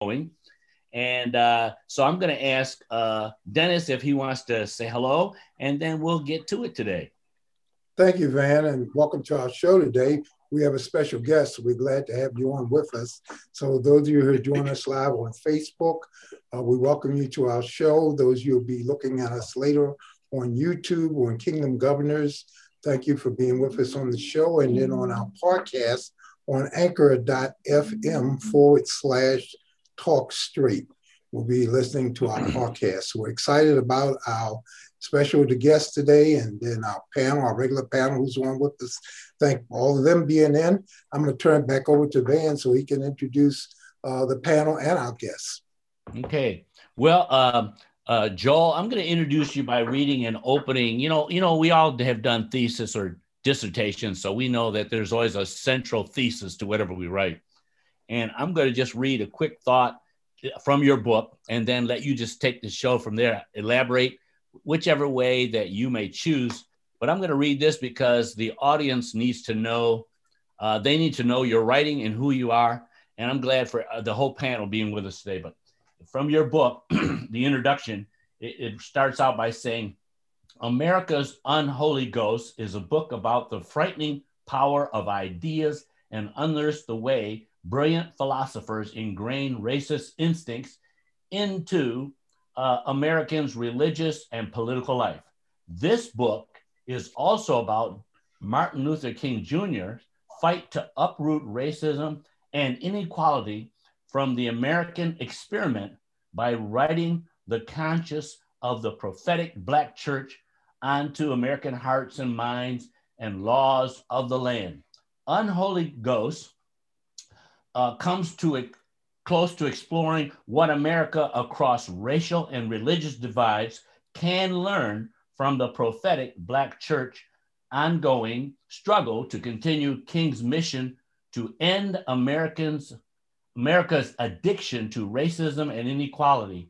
going. And uh, so I'm going to ask uh, Dennis if he wants to say hello, and then we'll get to it today. Thank you, Van, and welcome to our show today. We have a special guest. We're glad to have you on with us. So, those of you who are joining us live on Facebook, uh, we welcome you to our show. Those of you will be looking at us later on YouTube or on Kingdom Governors, thank you for being with us on the show. And then on our podcast on anchor.fm forward slash talk straight. We'll be listening to our podcast. We're excited about our special guest today and then our panel, our regular panel who's on with us. Thank all of them being in. I'm going to turn it back over to Van so he can introduce uh, the panel and our guests. Okay. Well, um, uh, Joel, I'm going to introduce you by reading an opening. You know, you know, we all have done thesis or dissertations, so we know that there's always a central thesis to whatever we write. And I'm going to just read a quick thought from your book, and then let you just take the show from there. Elaborate whichever way that you may choose. But I'm going to read this because the audience needs to know. Uh, they need to know your writing and who you are. And I'm glad for uh, the whole panel being with us today. But from your book, the introduction, it, it starts out by saying, America's Unholy Ghost is a book about the frightening power of ideas and unearths the way brilliant philosophers ingrain racist instincts into uh, Americans' religious and political life. This book is also about Martin Luther King Jr.'s fight to uproot racism and inequality from the American experiment by writing the conscience of the prophetic Black church onto American hearts and minds and laws of the land. Unholy Ghost uh, comes to a, close to exploring what America across racial and religious divides can learn from the prophetic Black church ongoing struggle to continue King's mission to end Americans America's addiction to racism and inequality,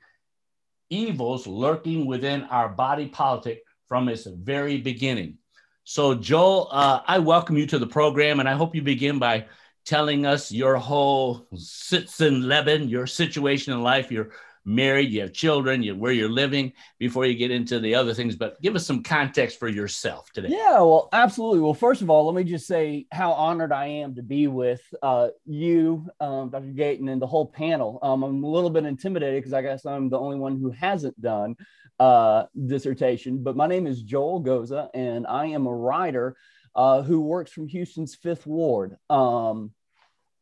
evils lurking within our body politic from its very beginning. So, Joel, uh, I welcome you to the program, and I hope you begin by telling us your whole sits in Lebanon, your situation in life, you're married, you have children, you where you're living before you get into the other things. But give us some context for yourself today. Yeah, well, absolutely. Well, first of all, let me just say how honored I am to be with uh, you, um, Dr. Gayton, and the whole panel. Um, I'm a little bit intimidated because I guess I'm the only one who hasn't done uh, dissertation. But my name is Joel Goza, and I am a writer. Uh, who works from Houston's Fifth Ward, um,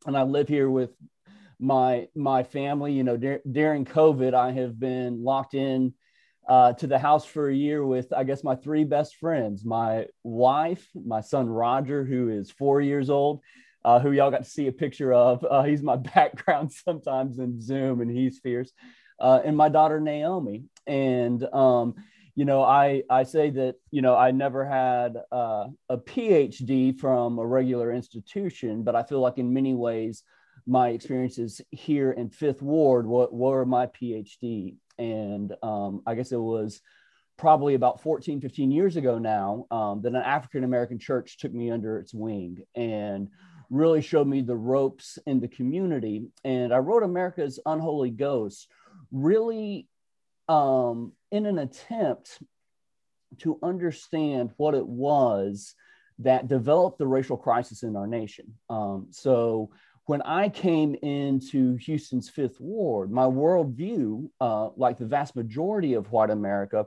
and I live here with my my family. You know, dur- during COVID, I have been locked in uh, to the house for a year with, I guess, my three best friends: my wife, my son Roger, who is four years old, uh, who y'all got to see a picture of. Uh, he's my background sometimes in Zoom, and he's fierce. Uh, and my daughter Naomi, and um, you know, I I say that you know I never had uh, a PhD from a regular institution, but I feel like in many ways my experiences here in Fifth Ward were, were my PhD. And um, I guess it was probably about 14, 15 years ago now um, that an African American church took me under its wing and really showed me the ropes in the community. And I wrote America's Unholy Ghost really um, in an attempt to understand what it was that developed the racial crisis in our nation. Um, so when I came into Houston's Fifth Ward, my worldview, uh, like the vast majority of white America,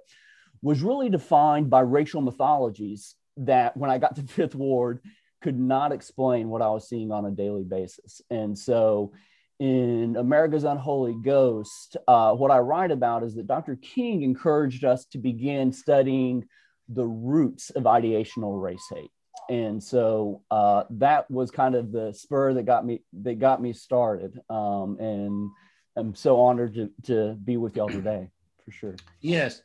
was really defined by racial mythologies that when I got to Fifth Ward could not explain what I was seeing on a daily basis. And so in America's Unholy Ghost, uh, what I write about is that Dr. King encouraged us to begin studying the roots of ideational race hate. And so uh, that was kind of the spur that got me that got me started. Um, and i'm so honored to, to be with y'all today for sure. Yes.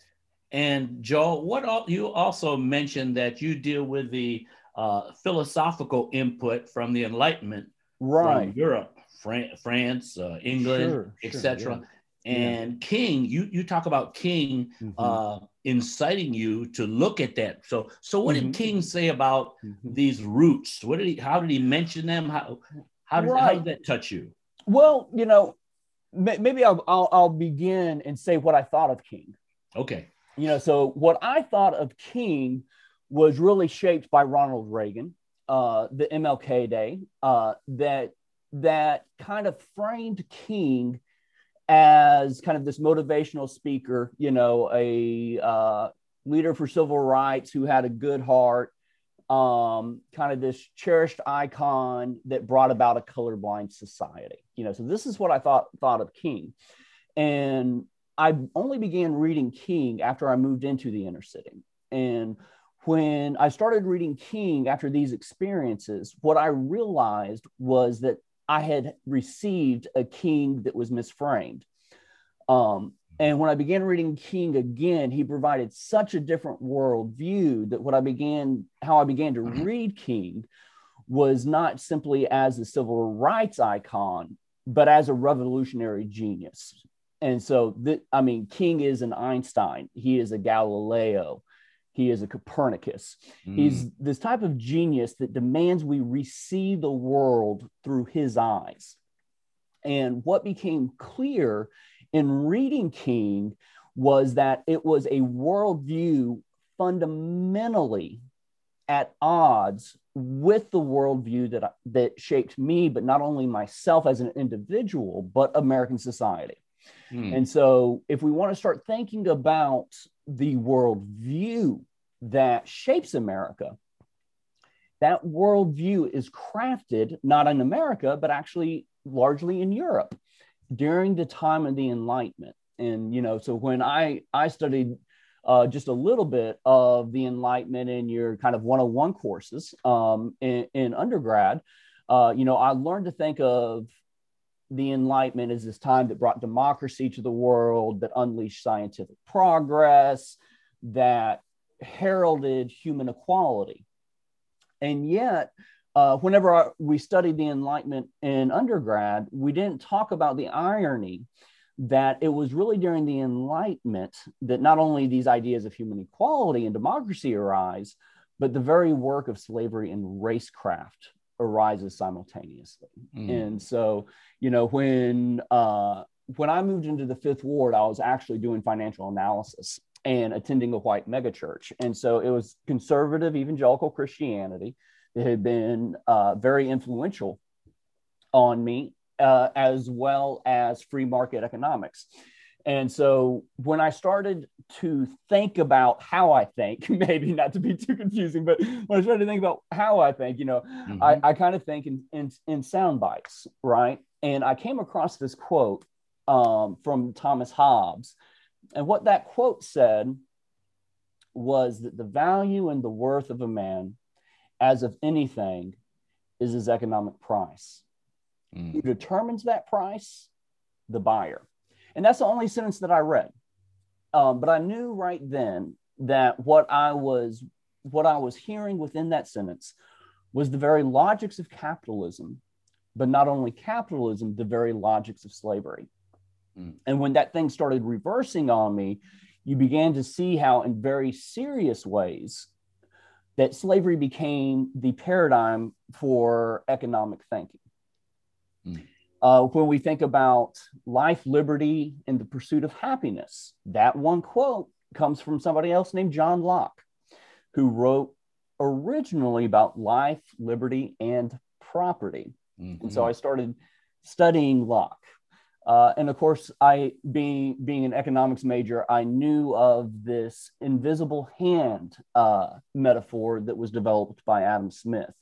And joel what all, you also mentioned that you deal with the uh, philosophical input from the enlightenment right. From europe Fran- france uh, england sure, etc sure, yeah. And yeah. King, you you talk about King mm-hmm. uh, inciting you to look at that. So so what mm-hmm. did King say about mm-hmm. these roots? What did he? How did he mention them? How how did, right. how did that touch you? Well, you know, maybe I'll, I'll, I'll begin and say what I thought of King. Okay. You know, so what I thought of King was really shaped by Ronald Reagan, uh, the MLK Day, uh, that that kind of framed King as kind of this motivational speaker, you know, a uh, leader for civil rights who had a good heart, um, kind of this cherished icon that brought about a colorblind society. You know, so this is what I thought thought of King, and I only began reading King after I moved into the inner city, and when I started reading King after these experiences, what I realized was that I had received a king that was misframed. Um, and when I began reading King again, he provided such a different worldview that what I began, how I began to mm-hmm. read King was not simply as a civil rights icon, but as a revolutionary genius. And so, that, I mean, King is an Einstein, he is a Galileo, he is a Copernicus. Mm. He's this type of genius that demands we receive the world through his eyes. And what became clear in reading King was that it was a worldview fundamentally at odds with the worldview that, that shaped me, but not only myself as an individual, but American society. Mm. And so, if we want to start thinking about the worldview that shapes America, that worldview is crafted not in America, but actually largely in Europe during the time of the Enlightenment. And, you know, so when I, I studied uh, just a little bit of the Enlightenment in your kind of 101 courses um, in, in, undergrad, uh, you know, I learned to think of the Enlightenment as this time that brought democracy to the world, that unleashed scientific progress, that heralded human equality. And yet, uh, whenever we studied the Enlightenment in undergrad, we didn't talk about the irony that it was really during the Enlightenment that not only these ideas of human equality and democracy arise, but the very work of slavery and racecraft arises simultaneously. Mm. And so, you know, when uh, when I moved into the Fifth Ward, I was actually doing financial analysis and attending a white megachurch. And so it was conservative evangelical Christianity that had been uh, very influential on me, uh, as well as free market economics. And so when I started to think about how I think, maybe not to be too confusing, but when I started to think about how I think, you know, mm-hmm. I, I kind of think in, in, in sound bites, right? And I came across this quote um, from Thomas Hobbes. And what that quote said was that the value and the worth of a man as of anything, is his economic price. Mm. Who determines that price? The buyer. And that's the only sentence that I read. Um, but I knew right then that what I was what I was hearing within that sentence was the very logics of capitalism, but not only capitalism, the very logics of slavery. Mm. And when that thing started reversing on me, you began to see how, in very serious ways, that slavery became the paradigm for economic thinking. Mm. Uh, when we think about life, liberty, and the pursuit of happiness, that one quote comes from somebody else named John Locke, who wrote originally about life, liberty, and property. Mm-hmm. And so I started studying Locke. Uh, and of course, I being being an economics major, I knew of this invisible hand uh, metaphor that was developed by Adam Smith.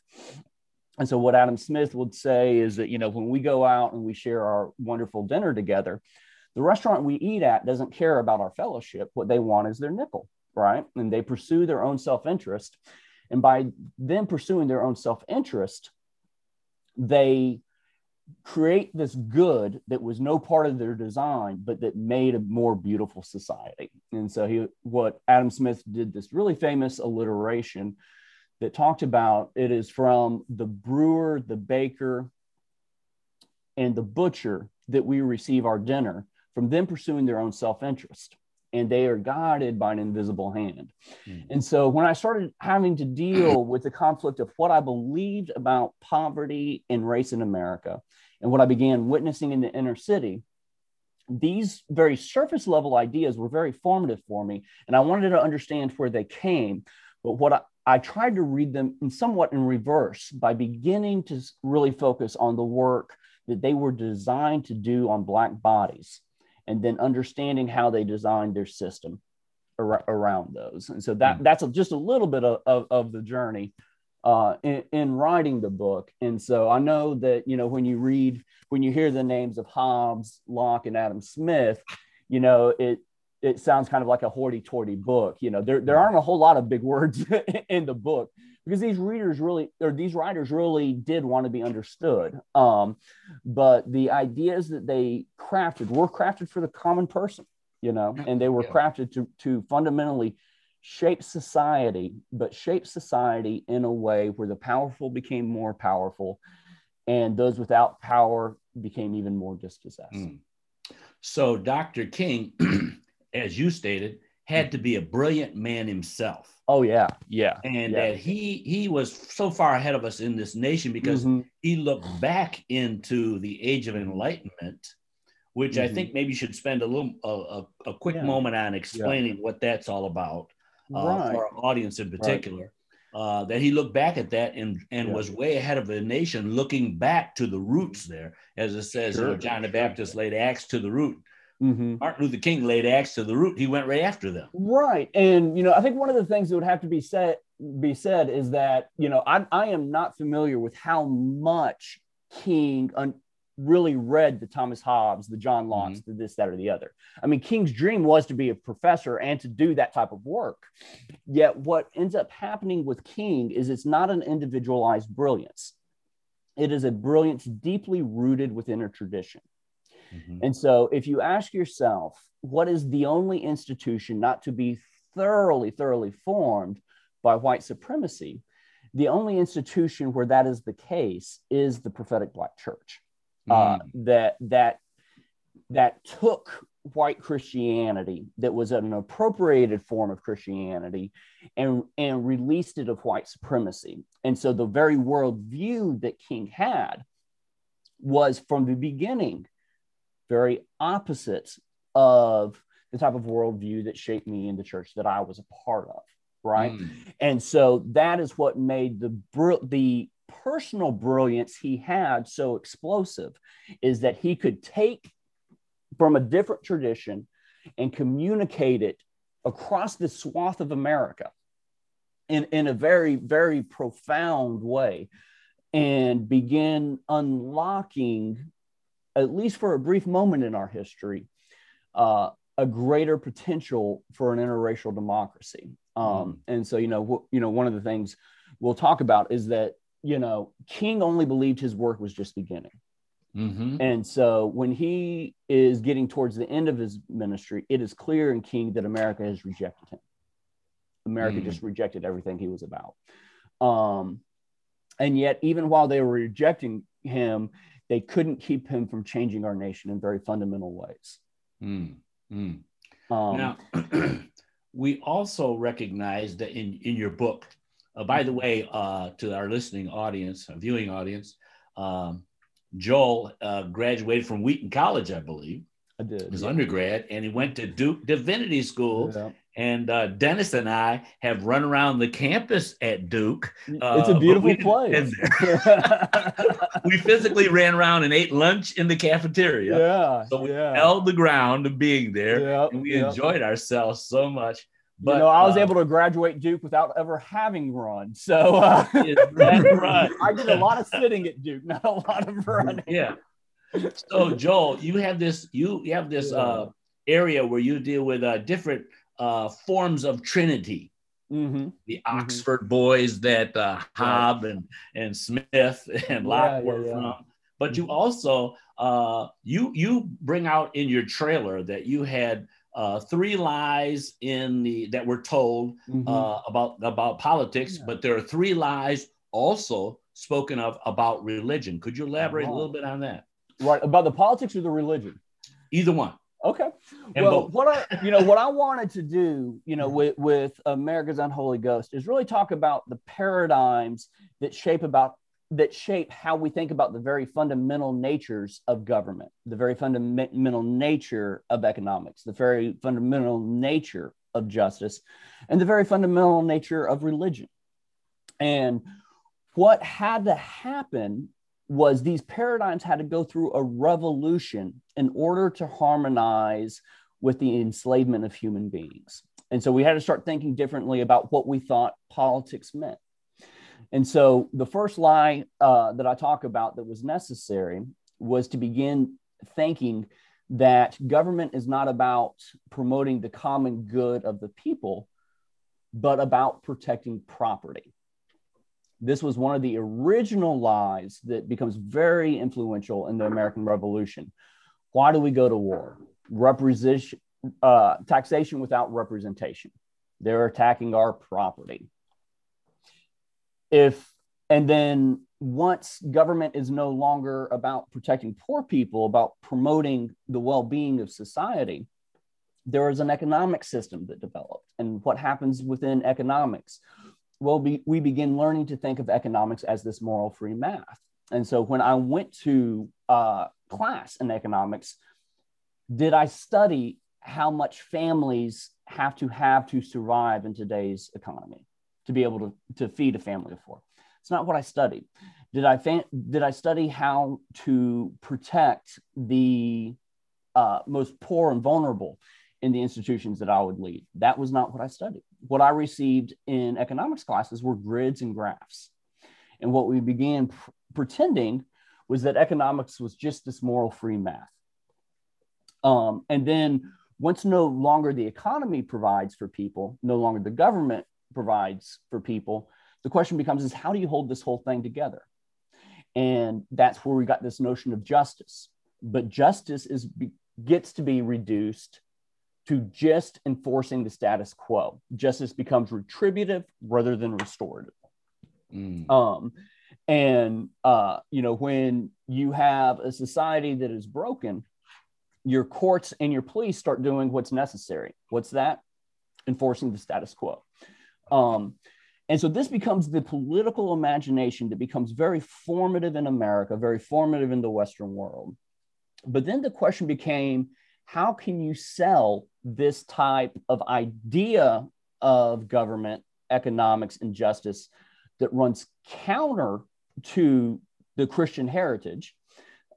And so, what Adam Smith would say is that you know when we go out and we share our wonderful dinner together, the restaurant we eat at doesn't care about our fellowship. What they want is their nickel, right? And they pursue their own self interest, and by them pursuing their own self interest, they create this good that was no part of their design, but that made a more beautiful society. And so he, what Adam Smith did this really famous alliteration that talked about it is from the brewer, the baker, and the butcher that we receive our dinner from them pursuing their own self-interest and they are guided by an invisible hand. Mm. And so when I started having to deal with the conflict of what I believed about poverty and race in America, and what I began witnessing in the inner city, these very surface level ideas were very formative for me, and I wanted to understand where they came. But what I, I tried to read them in somewhat in reverse by beginning to really focus on the work that they were designed to do on Black bodies and then understanding how they designed their system ar- around those. And so that, mm that's a, just a little bit of, of, of the journey uh, in, in, writing the book. And so I know that, you know, when you read, when you hear the names of Hobbes, Locke, and Adam Smith, you know, it, it sounds kind of like a hoity-toity book. You know, there, there aren't a whole lot of big words in the book because these readers really, or these writers really did want to be understood. Um, but the ideas that they crafted were crafted for the common person, you know, and they were yeah. crafted to, to fundamentally shape society, but shape society in a way where the powerful became more powerful and those without power became even more dispossessed. Mm. So, Dr. King, as you stated, had to be a brilliant man himself. Oh yeah, yeah. And yeah. that he he was so far ahead of us in this nation because mm-hmm. he looked back into the age of enlightenment which mm-hmm. I think maybe should spend a little a, a, quick yeah. moment on explaining yeah. what that's all about uh, right. for our audience in particular. Right. Uh, that he looked back at that and, and yeah. was way ahead of the nation, looking back to the roots there, as it says, sure. you know, John the Baptist laid axe to the root. Mm-hmm. Martin Luther King laid axe to the root. He went right after them. Right, and you know, I think one of the things that would have to be said be said is that you know I, I am not familiar with how much King un- really read the Thomas Hobbes, the John Locke, mm-hmm. the this, that, or the other. I mean, King's dream was to be a professor and to do that type of work. Yet, what ends up happening with King is it's not an individualized brilliance, it is a brilliance deeply rooted within a tradition. Mm-hmm. And so, if you ask yourself, what is the only institution not to be thoroughly, thoroughly formed by white supremacy? The only institution where that is the case is the prophetic Black church uh, mm. that that that took white Christianity that was an appropriated form of Christianity and, and released it of white supremacy. And so the very worldview that King had was from the beginning very opposite of the type of worldview that shaped me in the church that I was a part of. Right. Mm. And so that is what made the, the personal brilliance he had so explosive is that he could take from a different tradition and communicate it across the swath of America in, in a very, very profound way and begin unlocking, at least for a brief moment in our history, uh, a greater potential for an interracial democracy. Um, mm. And so, you know, w- you know, one of the things we'll talk about is that you know, King only believed his work was just beginning. Mm-hmm. And so when he is getting towards the end of his ministry, it is clear in King that America has rejected him. America mm. just rejected everything he was about. Um, and yet, even while they were rejecting him, they couldn't keep him from changing our nation in very fundamental ways. Mm. Mm. Um, now, we also recognize that in, in your book, uh, by the way, uh, to our listening audience, viewing audience, um, Joel uh, graduated from Wheaton College, I believe. I did. His yeah. undergrad, and he went to Duke Divinity School. Yeah. And uh, Dennis and I have run around the campus at Duke. it's a uh, beautiful place. we physically ran around and ate lunch in the cafeteria. Yeah. So we yeah. held the ground of being there, yep, and we yep. enjoyed ourselves so much. But, you know, I was uh, able to graduate Duke without ever having run. So uh, right. I did a lot of sitting at Duke, not a lot of running. Yeah. So Joel, you have this you, you have this yeah. uh, area where you deal with uh, different uh, forms of Trinity. Mm-hmm. The mm-hmm. Oxford mm-hmm. boys that uh, Hobbes and, and Smith and Locke yeah, were yeah, from. But you mm-hmm. also uh, you you bring out in your trailer that you had uh, three lies in the that were told mm-hmm. uh, about about politics, yeah. but there are three lies also spoken of about religion. Could you elaborate uh-huh. a little bit on that? Right about the politics or the religion? Either one. Okay. And well, both. what I you know what I wanted to do, you know, mm-hmm. with with America's Unholy Ghost is really talk about the paradigms that shape about that shape how we think about the very fundamental natures of government, the very fundamental nature of economics, the very fundamental nature of justice, and the very fundamental nature of religion. And what had to happen was these paradigms had to go through a revolution in order to harmonize with the enslavement of human beings. And so we had to start thinking differently about what we thought politics meant. And so the first lie uh, that I talk about that was necessary was to begin thinking that government is not about promoting the common good of the people, but about protecting property. This was one of the original lies that becomes very influential in the American Revolution. Why do we go to war? Uh, taxation without representation. They're attacking our property. If and then once government is no longer about protecting poor people, about promoting the well-being of society, there is an economic system that developed. And what happens within economics? Well, be, we begin learning to think of economics as this moral free math. And so when I went to uh, class in economics, did I study how much families have to have to survive in today's economy to be able to, to feed a family of four. It's not what I studied. Did I fa- did I study how to protect the uh, most poor and vulnerable in the institutions that I would lead? That was not what I studied. What I received in economics classes were grids and graphs, and what we began pr- pretending was that economics was just this moral free math. Um, and then once no longer the economy provides for people, no longer the government provides for people, the question becomes is how do you hold this whole thing together? And that's where we got this notion of justice. But justice is gets to be reduced to just enforcing the status quo. Justice becomes retributive rather than restorative. Mm. Um, and uh, you know, when you have a society that is broken, your courts and your police start doing what's necessary. What's that? Enforcing the status quo. Um, and so this becomes the political imagination that becomes very formative in America, very formative in the Western world. But then the question became how can you sell this type of idea of government, economics, and justice that runs counter to the Christian heritage?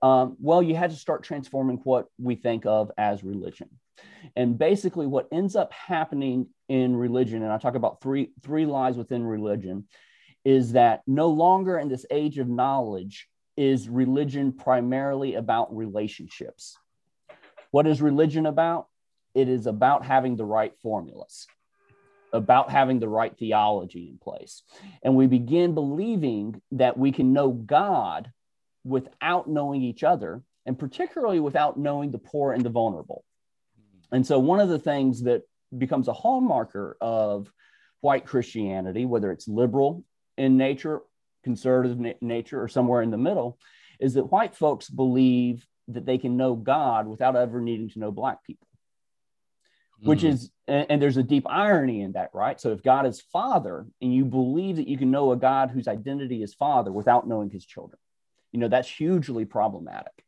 Um, well, you had to start transforming what we think of as religion. And basically, what ends up happening in religion, and I talk about three, three lies within religion, is that no longer in this age of knowledge is religion primarily about relationships. What is religion about? It is about having the right formulas, about having the right theology in place. And we begin believing that we can know God without knowing each other, and particularly without knowing the poor and the vulnerable. And so, one of the things that becomes a hallmarker of white Christianity, whether it's liberal in nature, conservative nature, or somewhere in the middle, is that white folks believe that they can know God without ever needing to know Black people. Mm-hmm. Which is, and, and there's a deep irony in that, right? So, if God is Father and you believe that you can know a God whose identity is Father without knowing his children, you know that's hugely problematic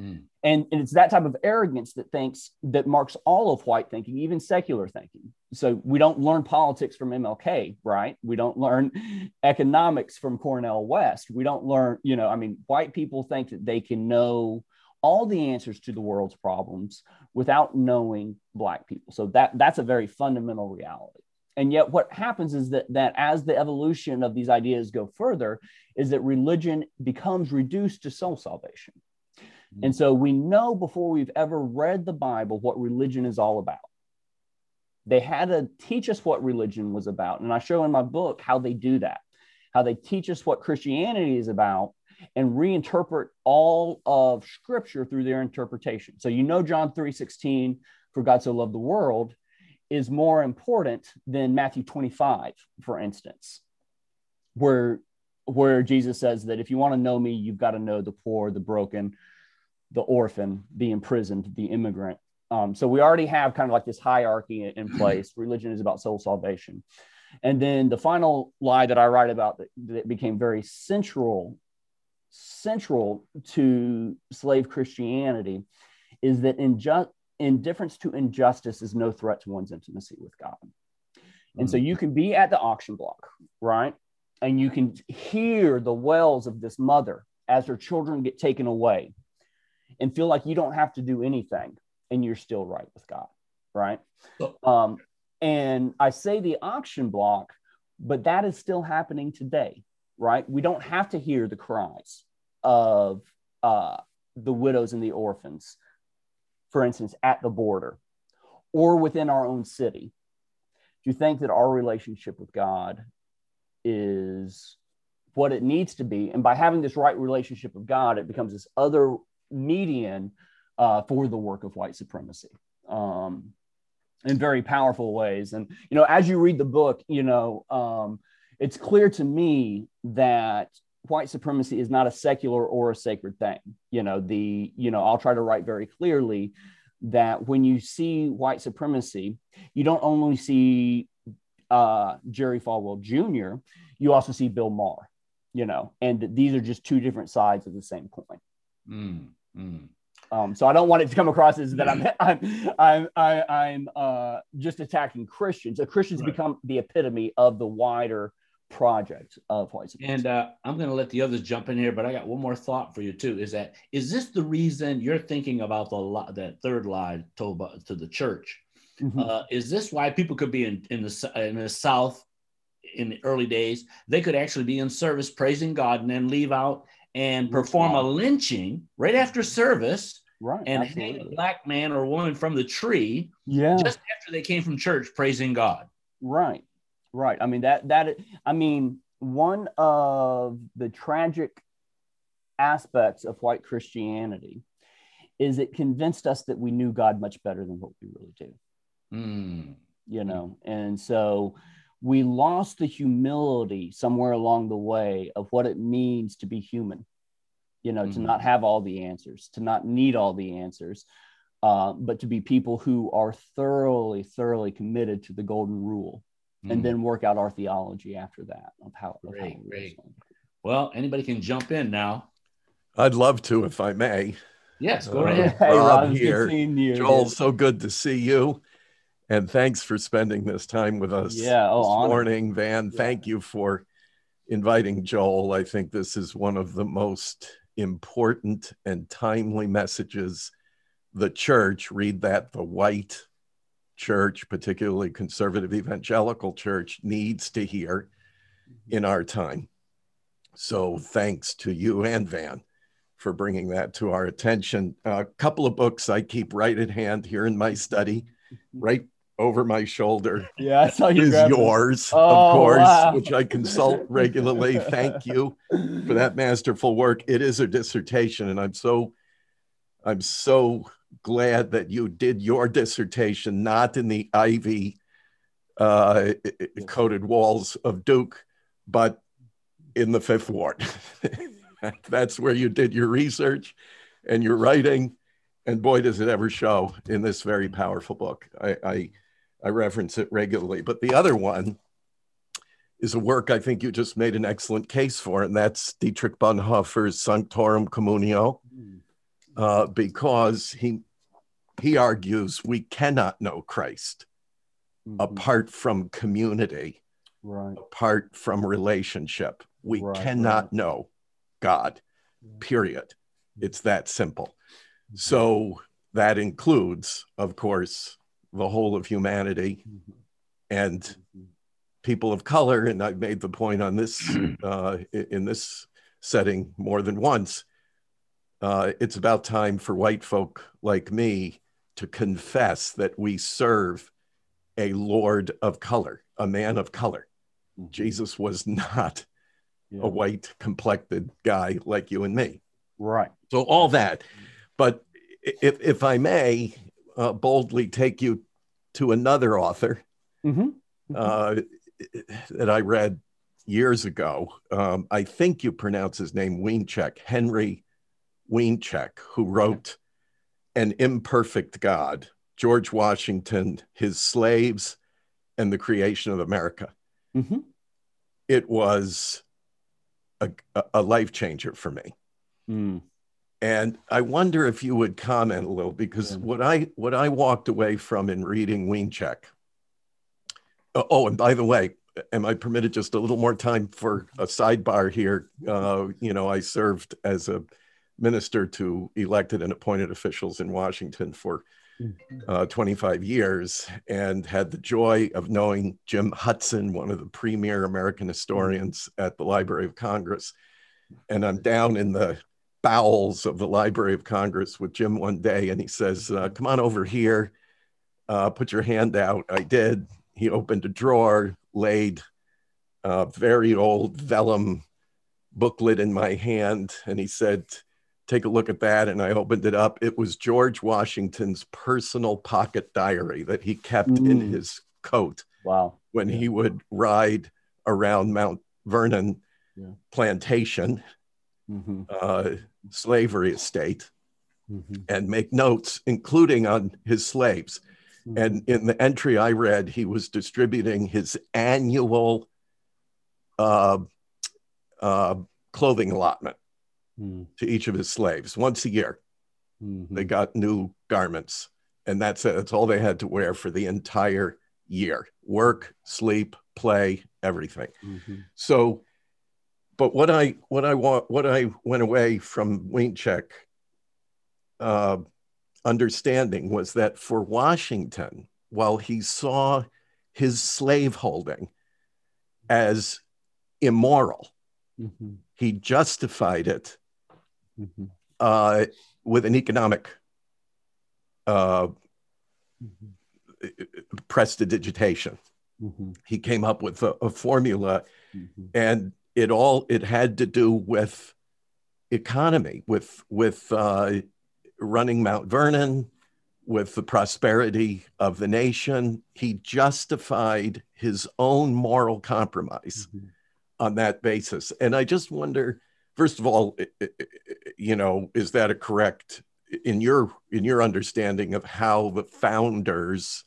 mm. and, and it's that type of arrogance that thinks that marks all of white thinking even secular thinking. So we don't learn politics from mlk right? We don't learn economics from Cornell west. We don't learn you know i mean white people think that they can know all the answers to the world's problems without knowing black people. So that that's a very fundamental reality. And yet what happens is that that as the evolution of these ideas go further is that religion becomes reduced to soul salvation. And so we know before we've ever read the bible what religion is all about. They had to teach us what religion was about. And i show in my book how they do that how they teach us what christianity is about and reinterpret all of scripture through their interpretation. So you know john 3 16 for god so loved the world is more important than Matthew 25, for instance, where where Jesus says that if you want to know me, you've got to know the poor, the broken, the orphan, the imprisoned, the immigrant. Um, so we already have kind of like this hierarchy in place. Religion is about soul salvation. And then the final lie that I write about that, that became very central, central to slave Christianity is that inju- indifference to injustice is no threat to one's intimacy with God. And so hmm. you can be at the auction block, right? And you can hear the wails of this mother as her children get taken away and feel like you don't have to do anything and you're still right with God, right? Um, and I say the auction block, but that is still happening today, right? We don't have to hear the cries of uh, the widows and the orphans, for instance, at the border or within our own city. Do you think that our relationship with God is what it needs to be? And by having this right relationship with God, it becomes this other median uh, for the work of white supremacy. Um, in very powerful ways. And, you know, as you read the book, you know, um, it's clear to me that white supremacy is not a secular or a sacred thing. You know, the, you know, I'll try to write very clearly that when you see white supremacy, you don't only see uh, Jerry Falwell Jr., you also see Bill Maher, you know, and these are just two different sides of the same coin. Mm, mm. Um, so I don't want it to come across as that I'm I'm I'm I, am i am uh, just attacking Christians. The Christians right. become the epitome of the wider project of white supremacy. And uh, I'm going to let the others jump in here, but I got one more thought for you too. Is that is this the reason you're thinking about the that third lie told by, to the church? Mm-hmm. Uh, is this why people could be in in the in the South in the early days? They could actually be in service praising God and then leave out and perform a lynching right after service right and absolutely. hang a black man or woman from the tree yeah. just after they came from church praising god. Right right. I mean that that i mean one of the tragic aspects of white christianity is it convinced us that we knew god much better than what we really do. Mm. you know and so we lost the humility somewhere along the way of what it means to be human you know mm-hmm. to not have all the answers to not need all the answers uh, but to be people who are thoroughly thoroughly committed to the golden rule mm-hmm. and then work out our theology after that of how, great, of how great. well anybody can jump in now. I'd love to if i may. Yes go uh, ahead. Hey, rob, rob here. joel so good to see you and thanks for spending this time with us yeah, oh, this honor. morning, Van. Yeah. Thank you for inviting Joel. I think this is one of the most important and timely messages the church, read that, the white church, particularly conservative evangelical church, needs to hear mm-hmm. in our time. So thanks to you and Van for bringing that to our attention. A couple of books I keep right at hand here in my study, mm-hmm. right over my shoulder. Yeah, I saw you. Is yours, oh, of course, wow. which I consult regularly. Thank you for that masterful work. It is a dissertation, and I'm so, I'm so glad that you did your dissertation not in the ivy uh, coated walls of Duke, but in the Fifth Ward. That's where you did your research and your writing. And boy, does it ever show in this very powerful book. I, I I reference it regularly. But the other one is a work I think you just made an excellent case for, and that's Dietrich Bonhoeffer's Sanctorum Communio, uh, because he he argues we cannot know Christ mm-hmm. apart from community, right. apart from relationship. We right, cannot right. know God. Period. It's that simple. Mm-hmm. So that includes, of course, the whole of humanity mm-hmm. and mm-hmm. people of color. And I've made the point on this uh, in this setting more than once. Uh, it's about time for white folk like me to confess that we serve a Lord of color, a man of color. Mm-hmm. Jesus was not yeah. a white complected guy like you and me. Right. So all that. But if, if I may uh, boldly take you to another author mm-hmm. Uh, that I read years ago. Um, I think you pronounce his name Wiencek, Henry Wiencek, who wrote An Imperfect God, George Washington, His Slaves, and the Creation of America. mm-hmm. it was a, a life changer for me. Mm. And I wonder if you would comment a little because yeah. what I what I walked away from in reading Wiencek. Oh, oh, and by the way, am I permitted just a little more time for a sidebar here? Uh, you know, I served as a minister to elected and appointed officials in Washington for mm-hmm. uh, 25 years and had the joy of knowing Jim Hutson, one of the premier American historians at the Library of Congress. And I'm down in the bowels of the Library of Congress with Jim one day, and he says, uh, Come on over here, uh, put your hand out. I did. He opened a drawer, laid a very old vellum booklet in my hand, and he said, Take a look at that. And I opened it up. It was George Washington's personal pocket diary that he kept mm. in his coat. Wow. When yeah. he would ride around Mount Vernon yeah. plantation mm-hmm. uh, slavery estate mm-hmm. and make notes, including on his slaves. Mm-hmm. And in the entry I read, he was distributing his annual uh, uh, clothing allotment mm. to each of his slaves once a year. Mm-hmm. They got new garments, and that's it. That's all they had to wear for the entire year work, sleep, play, everything. Mm-hmm. So but what I what I want what I went away from Wiencek uh, understanding was that for Washington, while he saw his slaveholding as immoral, mm-hmm. he justified it mm-hmm. uh, with an economic uh, mm-hmm. prestidigitation. Mm-hmm. He came up with a, a formula, mm-hmm. and it all it had to do with economy, with with uh, running Mount Vernon, with the prosperity of the nation. He justified his own moral compromise mm-hmm. on that basis, and I just wonder. First of all, you know, is that a correct in your in your understanding of how the founders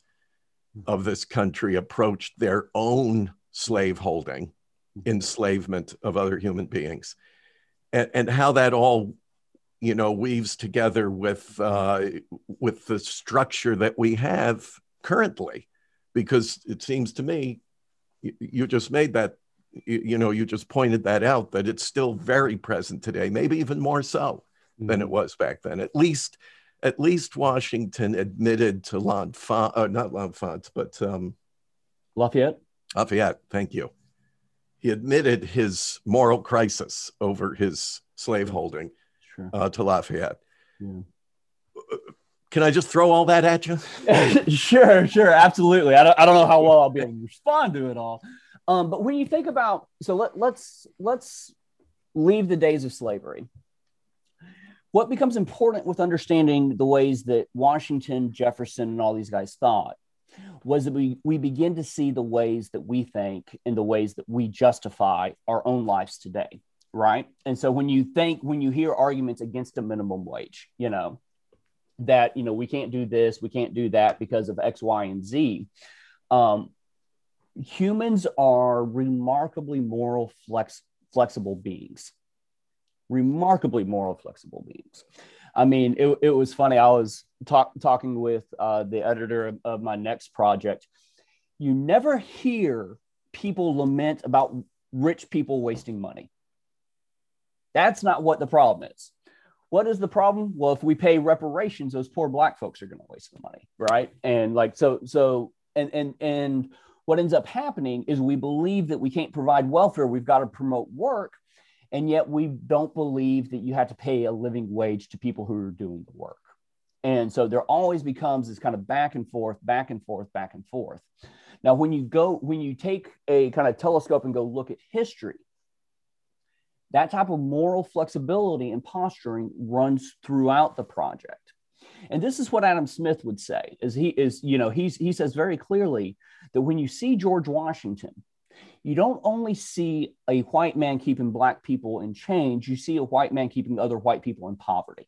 mm-hmm. of this country approached their own slaveholding? Enslavement of other human beings and, and how that all you know weaves together with uh, with the structure that we have currently because it seems to me you, you just made that you, you, know you just pointed that out that it's still very present today maybe even more so mm-hmm. than it mm-hmm. was back then at least at least washington admitted to l'enfant uh, not l'enfant but um, lafayette lafayette thank you he admitted his moral crisis over his slaveholding sure. uh, to Lafayette. Yeah. Can I just throw all that at you? sure, sure, absolutely. I don't, I don't know how well I'll be able to respond to it all. Um, but when you think about, so let, let's let's leave the days of slavery. What becomes important with understanding the ways that Washington, Jefferson, and all these guys thought was that we, we begin to see the ways that we think and the ways that we justify our own lives today. Right. And so when you think, when you hear arguments against a minimum wage, you know, that, you know, we can't do this, we can't do that because of X, Y, and Z. Um, humans are remarkably moral, flex, flexible beings, remarkably moral, flexible beings. I mean, it, it was funny. I was talk, talking with uh, the editor of, of my next project. You never hear people lament about rich people wasting money. That's not what the problem is. What is the problem? Well, if we pay reparations, those poor black folks are going to waste the money, right? And like so, so and and and what ends up happening is we believe that we can't provide welfare. We've got to promote work, and yet we don't believe that you have to pay a living wage to people who are doing the work. And so there always becomes this kind of back and forth, back and forth, back and forth. Now, when you go, when you take a kind of telescope and go look at history, that type of moral flexibility and posturing runs throughout the project. And this is what Adam Smith would say is he is, you know, he's, he says very clearly that when you see George Washington, you don't only see a white man keeping black people in chains, you see a white man keeping other white people in poverty.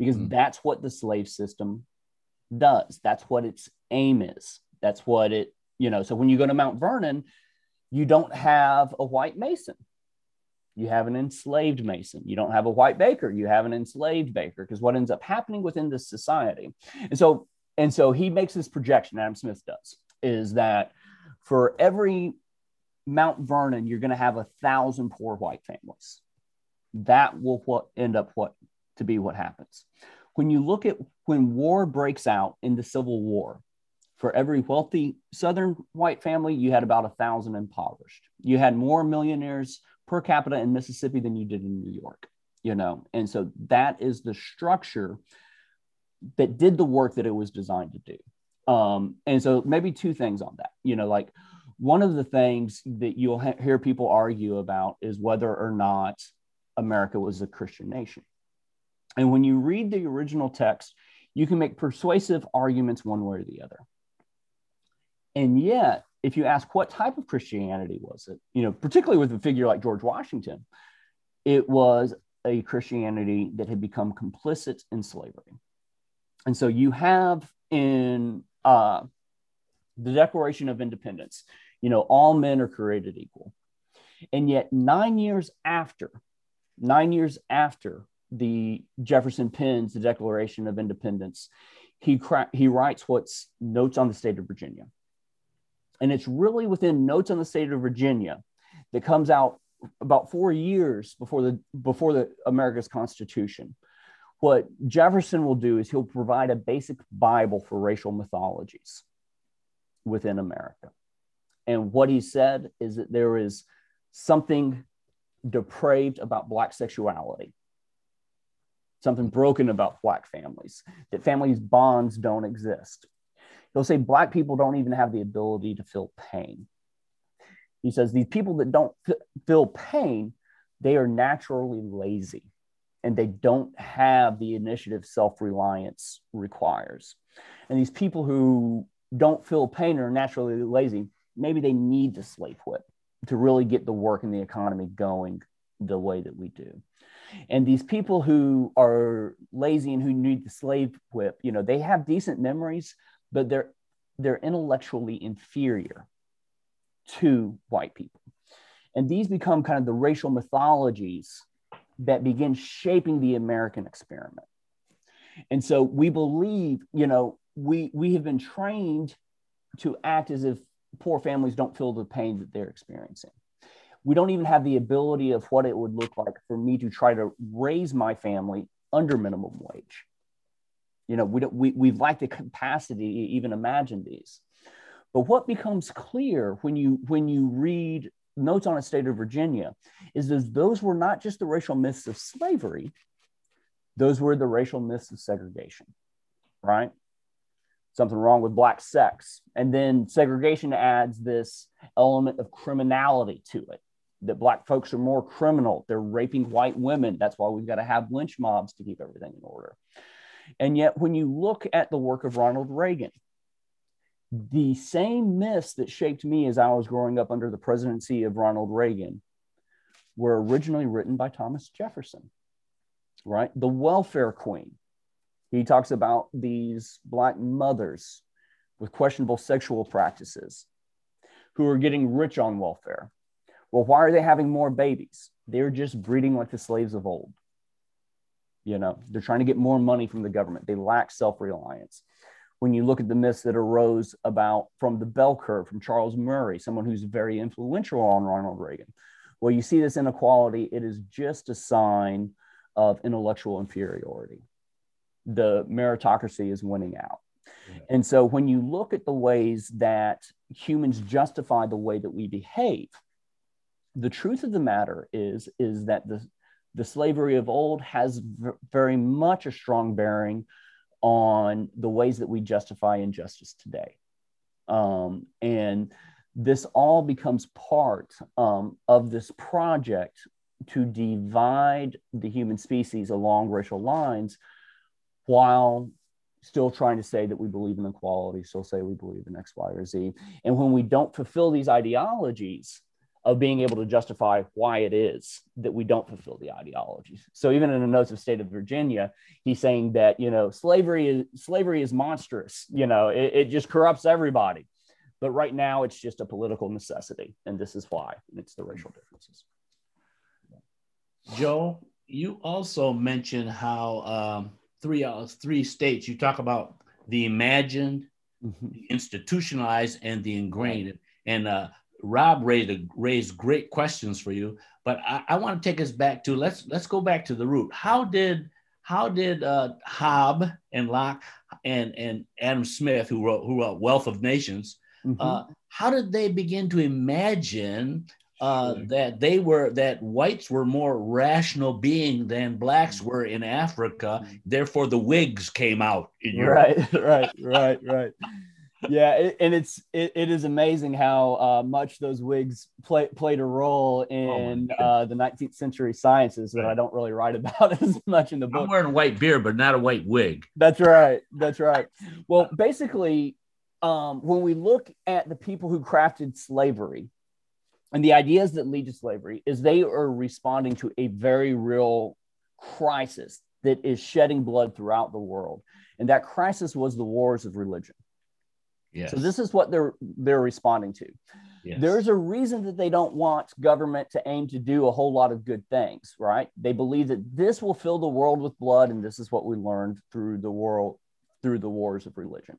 Because mm that's what the slave system does. That's what its aim is. That's what it You know, so when you go to Mount Vernon, you don't have a white mason. You have an enslaved mason. You don't have a white baker. You have an enslaved baker. Because what ends up happening within this society, and so and so he makes this projection. Adam Smith does is that for every Mount Vernon, you're going to have a thousand poor white families. That will what end up what to be what happens. When you look at when war breaks out in the Civil War, for every wealthy Southern white family, you had about a thousand impoverished. You had more millionaires per capita in Mississippi than you did in New York, you know, and so that is the structure that did the work that it was designed to do. Um, and so maybe two things on that, you know, like one of the things that you'll ha- hear people argue about is whether or not America was a Christian nation. And when you read the original text, you can make persuasive arguments one way or the other. And yet, if you ask what type of Christianity was it, you know, particularly with a figure like George Washington, it was a Christianity that had become complicit in slavery. And so you have in uh, the Declaration of Independence, you know, all men are created equal. And yet, nine years after, nine years after the Jefferson pens the Declaration of Independence, he, cra- he writes what's Notes on the State of Virginia. And it's really within Notes on the State of Virginia that comes out about four years before the before the America's Constitution. What Jefferson will do is he'll provide a basic Bible for racial mythologies within America. And what he said is that there is something depraved about Black sexuality, something broken about Black families, that families' bonds don't exist. He'll say Black people don't even have the ability to feel pain. He says these people that don't f- feel pain, they are naturally lazy and they don't have the initiative self reliance requires. And these people who don't feel pain or are naturally lazy, maybe they need the slave whip to really get the work and the economy going the way that we do. And these people who are lazy and who need the slave whip, you know, they have decent memories, but they're they're intellectually inferior to white people. And these become kind of the racial mythologies that begin shaping the American experiment. And so we believe, you know, we we have been trained to act as if poor families don't feel the pain that they're experiencing. We don't even have the ability of what it would look like for me to try to raise my family under minimum wage. You know, we don't, we, we lack the capacity to even imagine these. But what becomes clear when you when you read notes on a state of Virginia is that those were not just the racial myths of slavery, those were the racial myths of segregation, right? Something wrong with black sex. And then segregation adds this element of criminality to it that black folks are more criminal. They're raping white women. That's why we've got to have lynch mobs to keep everything in order. And yet, when you look at the work of Ronald Reagan, the same myths that shaped me as I was growing up under the presidency of Ronald Reagan were originally written by Thomas Jefferson, right? The welfare queen. He talks about these Black mothers with questionable sexual practices who are getting rich on welfare. Well, why are they having more babies? They're just breeding like the slaves of old. You know, they're trying to get more money from the government. They lack self reliance. When you look at the myths that arose about from the bell curve from Charles Murray, someone who's very influential on Ronald Reagan, well, you see this inequality, it is just a sign of intellectual inferiority. The meritocracy is winning out. And so when you look at the ways that humans justify the way that we behave, the truth of the matter is, is that the, the slavery of old has very much a strong bearing on the ways that we justify injustice today. Um, and this all becomes part um, of this project to divide the human species along racial lines while still trying to say that we believe in equality, still say we believe in X, Y, or Z. And when we don't fulfill these ideologies, of being able to justify why it is that we don't fulfill the ideologies. So even in the notes of state of Virginia, he's saying that, you know, slavery is slavery is monstrous, you know, it, it just corrupts everybody. But right now, it's just a political necessity, and this is why. It's the racial differences. Joe, you also mentioned how um, three uh, three states. You talk about the imagined, mm-hmm. the institutionalized, and the ingrained. And uh, Rob raised raised great questions for you. But I, I want to take us back to let's let's go back to the root. How did how did uh, Hobbes and Locke and and Adam Smith, who wrote who wrote Wealth of Nations, mm-hmm. uh, how did they begin to imagine uh, that they were that whites were more rational being than blacks mm-hmm. were in Africa. Mm-hmm. Therefore, the Whigs came out in Europe. Right, right, right, right. Yeah, it, and it's it, it is amazing how uh, much those wigs play, played a role oh in oh uh, the 19th century sciences that right. I don't really write about as much in the book. I'm wearing a white beard, but not a white wig. That's right. That's right. Well, basically, um, when we look at the people who crafted slavery and the ideas that lead to slavery, is they are responding to a very real crisis that is shedding blood throughout the world, and that crisis was the wars of religion. Yes. So this is what they're they're responding to. Yes. There's a reason that they don't want government to aim to do a whole lot of good things, right? They believe that this will fill the world with blood, and this is what we learned through the world through the wars of religion.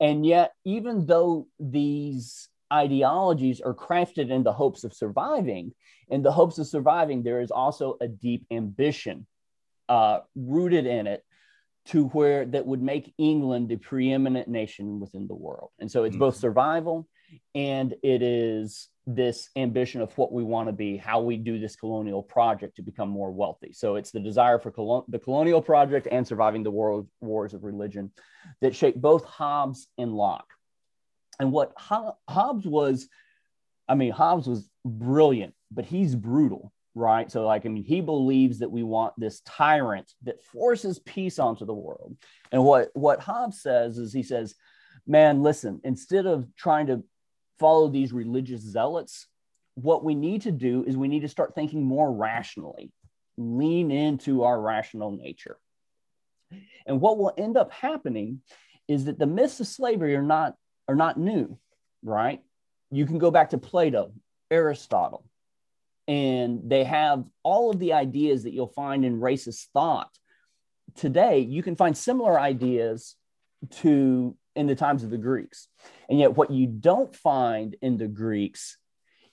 And yet, even though these ideologies are crafted in the hopes of surviving, in the hopes of surviving, there is also a deep ambition uh, rooted in it to where that would make England the preeminent nation within the world. And so it's mm-hmm. both survival and it is this ambition of what we want to be, how we do this colonial project to become more wealthy. So it's the desire for colon- the colonial project and surviving the world wars of religion that shape both Hobbes and Locke. And what Ho- Hobbes was, I mean, Hobbes was brilliant, but he's brutal right? So, like, I mean, he believes that we want this tyrant that forces peace onto the world. And what what Hobbes says is he says, man, listen, instead of trying to follow these religious zealots, what we need to do is we need to start thinking more rationally, lean into our rational nature. And what will end up happening is that the myths of slavery are not are not new, right? You can go back to Plato, Aristotle, and they have all of the ideas that you'll find in racist thought. Today you can find similar ideas to in the times of the greeks. And yet what you don't find in the greeks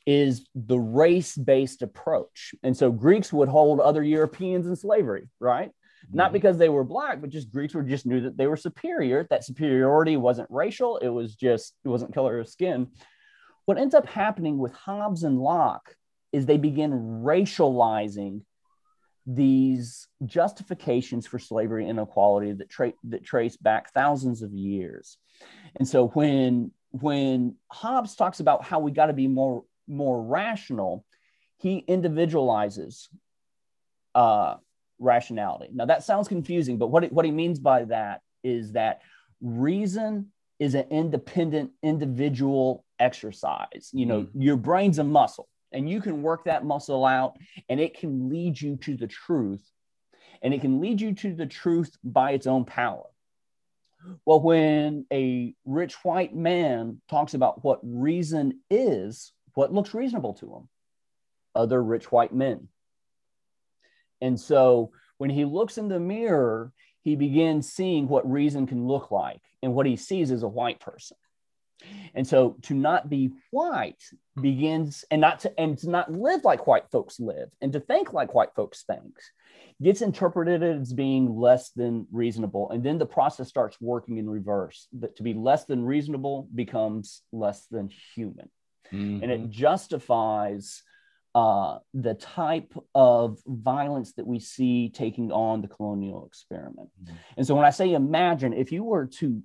is the race-based approach. And so greeks would hold other europeans in slavery right? Mm-hmm. not because they were black but just greeks were just knew that they were superior that superiority wasn't racial it was just it wasn't color of skin. What ends up happening with hobbes and locke is they begin racializing these justifications for slavery and inequality that, tra- that trace back thousands of years. And so when when Hobbes talks about how we got to be more more rational, he individualizes uh, rationality. Now that sounds confusing, but what, it, what he means by that is that reason is an independent individual exercise. You know, mm. your brain's a muscle and you can work that muscle out and it can lead you to the truth and it can lead you to the truth by its own power. Well when a rich white man talks about what reason is what looks reasonable to him? Other rich white men. And so when he looks in the mirror he begins seeing what reason can look like and what he sees is a white person and so to not be white begins and not to and to not live like white folks live and to think like white folks think gets interpreted as being less than reasonable and then the process starts working in reverse that to be less than reasonable becomes less than human mm-hmm. and it justifies uh, the type of violence that we see taking on the colonial experiment. Mm-hmm. And so when I say imagine, if you were to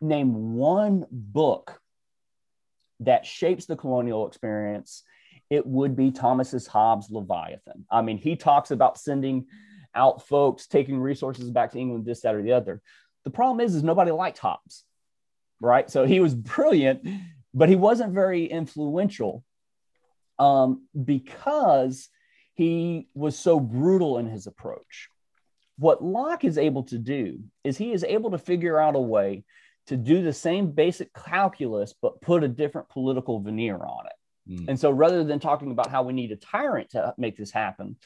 name one book that shapes the colonial experience, it would be Thomas's Hobbes Leviathan. I mean, he talks about sending out folks, taking resources back to England, this, that, or the other. The problem is, is nobody liked Hobbes, right? So he was brilliant, but he wasn't very influential um, because he was so brutal in his approach. What Locke is able to do is he is able to figure out a way to do the same basic calculus, but put a different political veneer on it. Mm. And so rather than talking about how we need a tyrant to make this happen,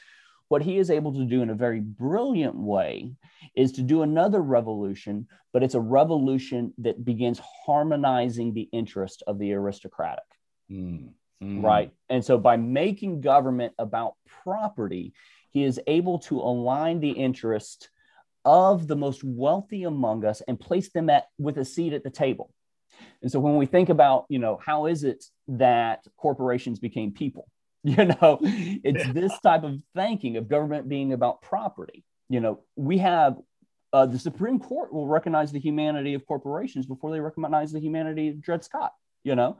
what he is able to do in a very brilliant way is to do another revolution, but it's a revolution that begins harmonizing the interest of the aristocratic. Mm. Mm. Right. And so by making government about property, he is able to align the interest of the most wealthy among us and place them at with a seat at the table. And so when we think about, you know, how is it that corporations became people? You know, it's this type of thinking of government being about property. You know, we have uh, the Supreme Court will recognize the humanity of corporations before they recognize the humanity of Dred Scott. You know,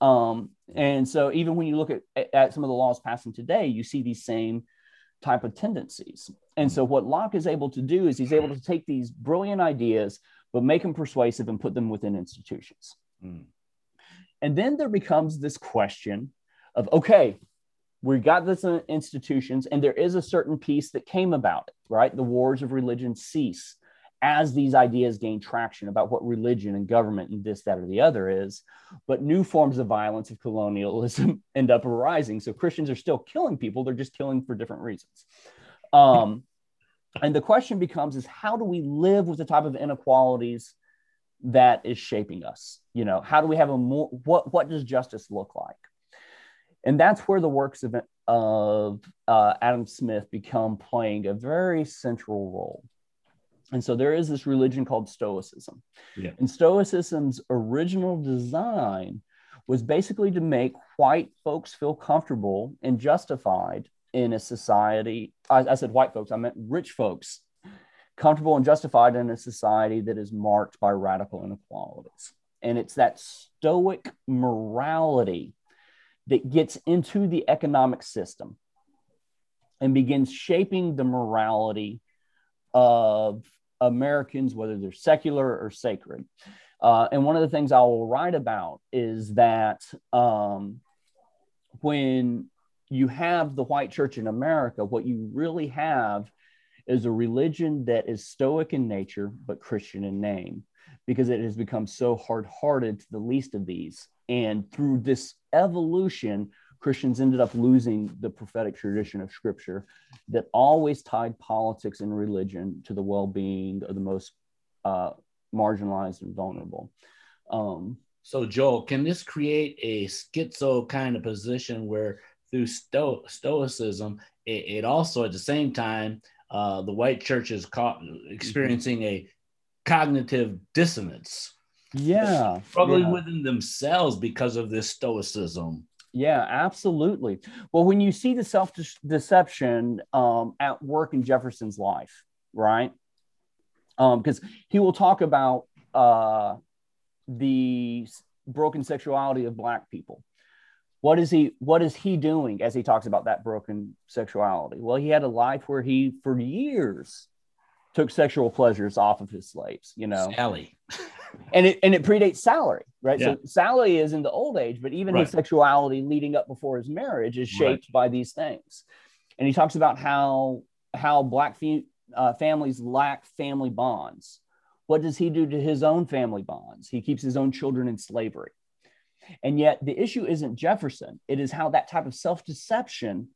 um, and so even when you look at, at some of the laws passing today, you see these same type of tendencies. And so what Locke is able to do is he's able to take these brilliant ideas, but make them persuasive and put them within institutions. Mm. And then there becomes this question of okay, we got this in institutions, and there is a certain peace that came about it, right? The wars of religion cease as these ideas gain traction about what religion and government and this, that, or the other is. But new forms of violence of colonialism end up arising. So Christians are still killing people, they're just killing for different reasons. Um, and the question becomes is how do we live with the type of inequalities that is shaping us? You know, how do we have a more, what, what does justice look like? and that's where the works of, of uh, Adam Smith become playing a very central role. And so there is this religion called Stoicism. Yeah. And Stoicism's original design was basically to make white folks feel comfortable and justified in a society. I, I said white folks, I meant rich folks, comfortable and justified in a society that is marked by radical inequalities. And it's that stoic morality that gets into the economic system and begins shaping the morality of Americans, whether they're secular or sacred. Uh, and one of the things I will write about is that um, when you have the white church in America, what you really have is a religion that is stoic in nature, but Christian in name, because it has become so hard hearted to the least of these and through this evolution, Christians ended up losing the prophetic tradition of scripture that always tied politics and religion to the well being of the most uh, marginalized and vulnerable. Um, so, Joel, can this create a schizo kind of position where through sto- Stoicism, it, it, also at the same time, uh, the white church is caught experiencing a cognitive dissonance? yeah struggling yeah. within themselves because of this stoicism yeah absolutely. Well when you see the self-deception um, at work in jefferson's life right? Because um, he will talk about uh, the broken sexuality of black people. What is he what is he doing as he talks about that broken sexuality? Well he had a life where he for years took sexual pleasures off of his slaves you know? Sally and it and it predates Sally, right? Yeah. So Sally is in the old age, but even right. his sexuality leading up before his marriage is shaped right. by these things. And he talks about how how black uh, families lack family bonds. What does he do to his own family bonds? He keeps his own children in slavery. And yet the issue isn't Jefferson. It is how that type of self-deception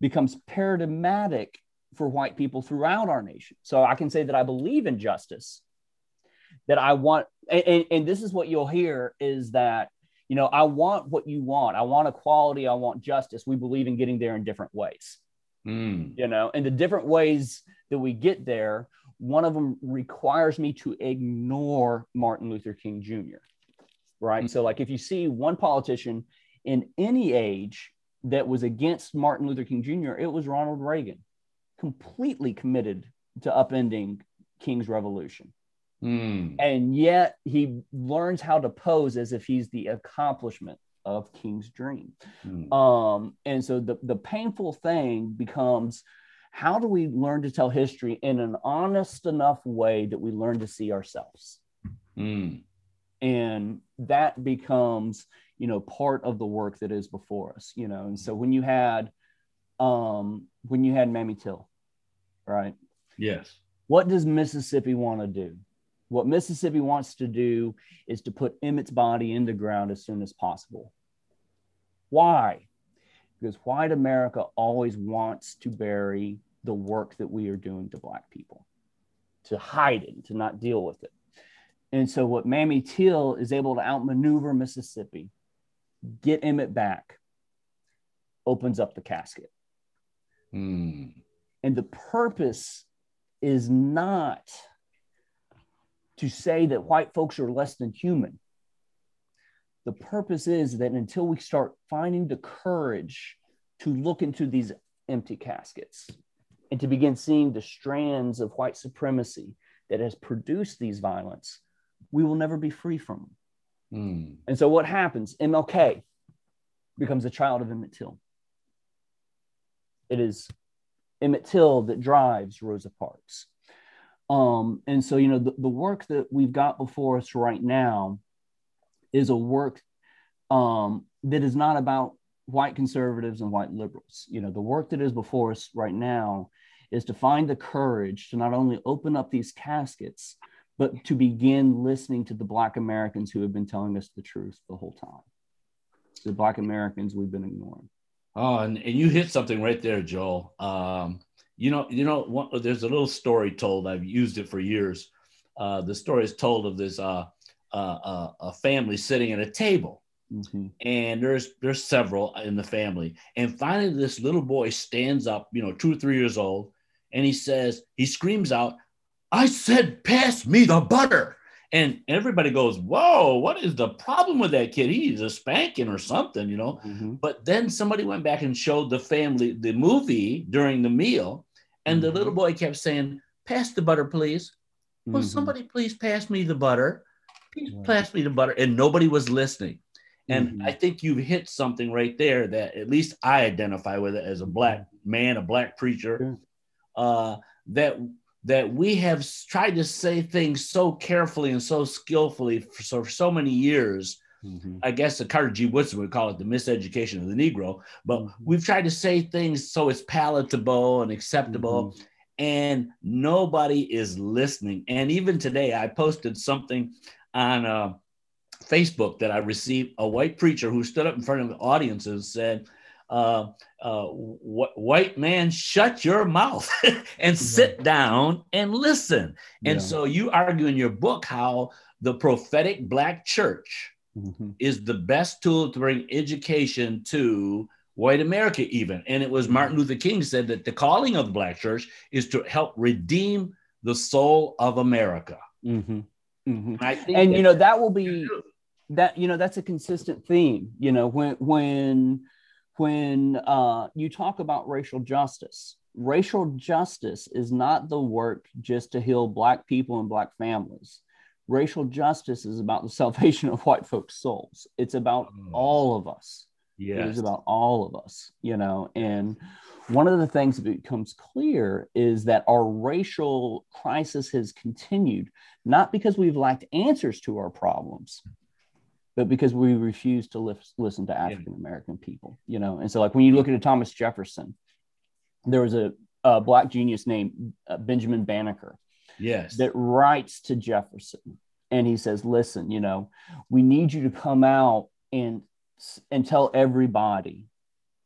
becomes paradigmatic for white people throughout our nation. So I can say that I believe in justice that I want, and, and this is what you'll hear is that, you know, I want what you want. I want equality. I want justice. We believe in getting there in different ways. Mm. You know, and the different ways that we get there, one of them requires me to ignore Martin Luther King Jr. Right. Mm. So, like, if you see one politician in any age that was against Martin Luther King Jr., it was Ronald Reagan, completely committed to upending King's revolution. Mm. And yet he learns how to pose as if he's the accomplishment of King's dream. Mm. Um, and so the, the painful thing becomes how do we learn to tell history in an honest enough way that we learn to see ourselves? Mm. And that becomes, you know, part of the work that is before us, you know. And so when you had um when you had Mamie Till, right? Yes. What does Mississippi want to do? What Mississippi wants to do is to put Emmett's body in the ground as soon as possible. Why? Because white America always wants to bury the work that we are doing to Black people, to hide it, to not deal with it. And so, what Mamie Till is able to outmaneuver Mississippi, get Emmett back, opens up the casket. Mm. And the purpose is not to say that white folks are less than human. The purpose is that until we start finding the courage to look into these empty caskets and to begin seeing the strands of white supremacy that has produced these violence, we will never be free from them. Mm. And so what happens? MLK becomes a child of Emmett Till. It is Emmett Till that drives Rosa Parks. Um, and so, you know, the, the work that we've got before us right now is a work um, that is not about white conservatives and white liberals. You know, the work that is before us right now is to find the courage to not only open up these caskets, but to begin listening to the Black Americans who have been telling us the truth the whole time. The Black Americans we've been ignoring. Oh, and, and you hit something right there, Joel. Um, you know, you know, one, there's a little story told. I've used it for years. Uh, the story is told of this uh, uh, uh a family sitting at a table, mm-hmm. and there's there's several in the family. And finally, this little boy stands up, you know, two or three years old, and he says, he screams out, "I said, pass me the butter!" And everybody goes, Whoa, what is the problem with that kid? He's a spanking or something, you know. Mm-hmm. But then somebody went back and showed the family the movie during the meal, and mm-hmm. the little boy kept saying, Pass the butter, please. Mm-hmm. Will somebody please pass me the butter? Please pass me the butter. And nobody was listening. And mm-hmm. I think you've hit something right there that at least I identify with it as a black man, a black preacher. Uh, that that we have tried to say things so carefully and so skillfully for so, for so many years. Mm-hmm. I guess the Carter G. Woodson would call it the miseducation of the Negro, but mm-hmm. we've tried to say things so it's palatable and acceptable, mm-hmm. and nobody is listening. And even today, I posted something on uh, Facebook that I received a white preacher who stood up in front of the audience and said, uh, uh, wh- white man, shut your mouth and sit down and listen. And yeah. so you argue in your book how the prophetic black church mm-hmm. is the best tool to bring education to white America, even. And it was mm-hmm. Martin Luther King said that the calling of the black church is to help redeem the soul of America. Mm-hmm. mm-hmm. And, and you know that will be that you know that's a consistent theme. You know when when when uh, you talk about racial justice, racial justice is not the work just to heal Black people and Black families. Racial justice is about the salvation of white folks' souls. It's about oh. all of us. Yes. It is about all of us, you know. And one of the things that becomes clear is that our racial crisis has continued, not because we've lacked answers to our problems, but because we refuse to lift, listen to African American people, you know. And so, like when you look at Thomas Jefferson, there was a, a black genius named uh, Benjamin Banneker, yes, that writes to Jefferson, and he says, "Listen, you know, we need you to come out and and tell everybody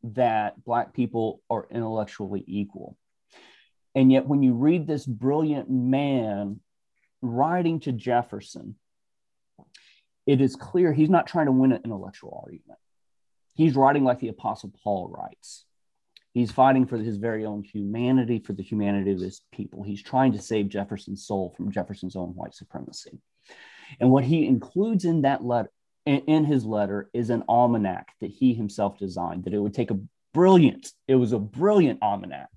that black people are intellectually equal." And yet, when you read this brilliant man writing to Jefferson, it is clear he's not trying to win an intellectual argument. He's writing like the Apostle Paul writes. He's fighting for his very own humanity, for the humanity of his people. He's trying to save Jefferson's soul from Jefferson's own white supremacy. And what he includes in that letter, in his letter, is an almanac that he himself designed, that it would take a brilliant, it was a brilliant almanac.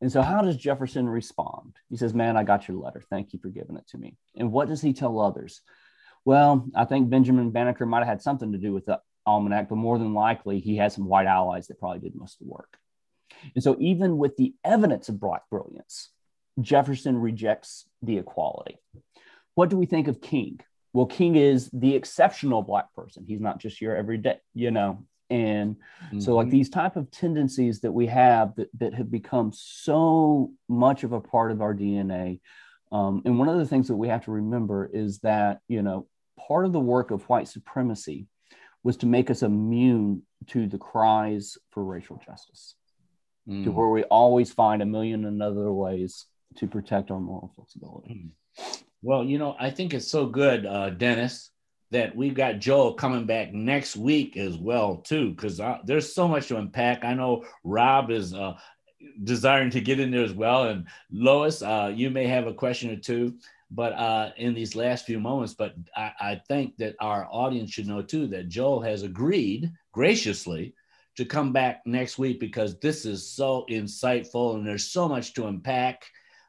And so, how does Jefferson respond? He says, Man, I got your letter. Thank you for giving it to me. And what does he tell others? Well, I think Benjamin Banneker might have had something to do with almanac, but more than likely he had some white allies that probably did most of the work. And so, even with the evidence of black brilliance, Jefferson rejects the equality. What do we think of King? Well, King is the exceptional black person. He's not just your everyday, you know. And mm-hmm. so, like mm-hmm. these type of tendencies that we have that, that have become so much of a part of our DNA Um, and one of the things that we have to remember is that, you know, part of the work of white supremacy was to make us immune to the cries for racial justice, mm. to where we always find a million and other ways to protect our moral flexibility. Mm. Well, you know, I think it's so good, uh, Dennis, that we've got Joel coming back next week as well, too, because uh, there's so much to unpack. I know Rob is uh, desiring to get in there as well, and Lois, uh, you may have a question or two but uh, in these last few moments. But I, I, think that our audience should know too that Joel has agreed graciously to come back next week because this is so insightful and there's so much to unpack.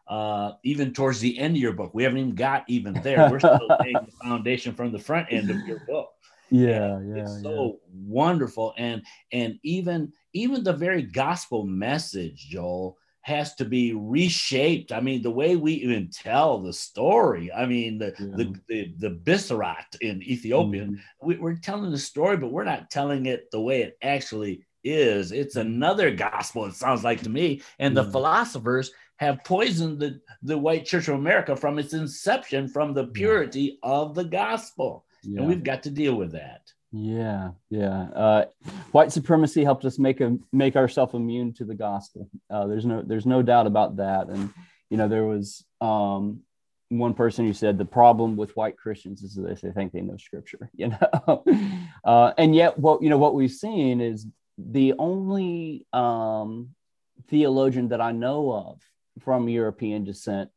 Uh, even towards the end of your book, we haven't even got even there. We're still laying the foundation from the front end of your book. Yeah, yeah, it's so yeah. wonderful, and and even even the very gospel message, Joel, has to be reshaped. I mean, the way we even tell the story. I mean, the yeah. the, the the Bissarat in Ethiopian, mm-hmm. we, are telling the story, but we're not telling it the way it actually is. It's mm-hmm. another gospel. It sounds like to me, and mm-hmm. the philosophers have poisoned the the white Church of America from its inception, from the purity yeah. of the gospel, yeah. and we've got to deal with that. Yeah, yeah. Uh, white supremacy helped us make a make ourselves immune to the gospel. Uh, there's no there's no doubt about that. And you know, there was um, one person who said the problem with white Christians is that they think they know Scripture. You know, uh, and yet what you know what we've seen is the only um, theologian that I know of from European descent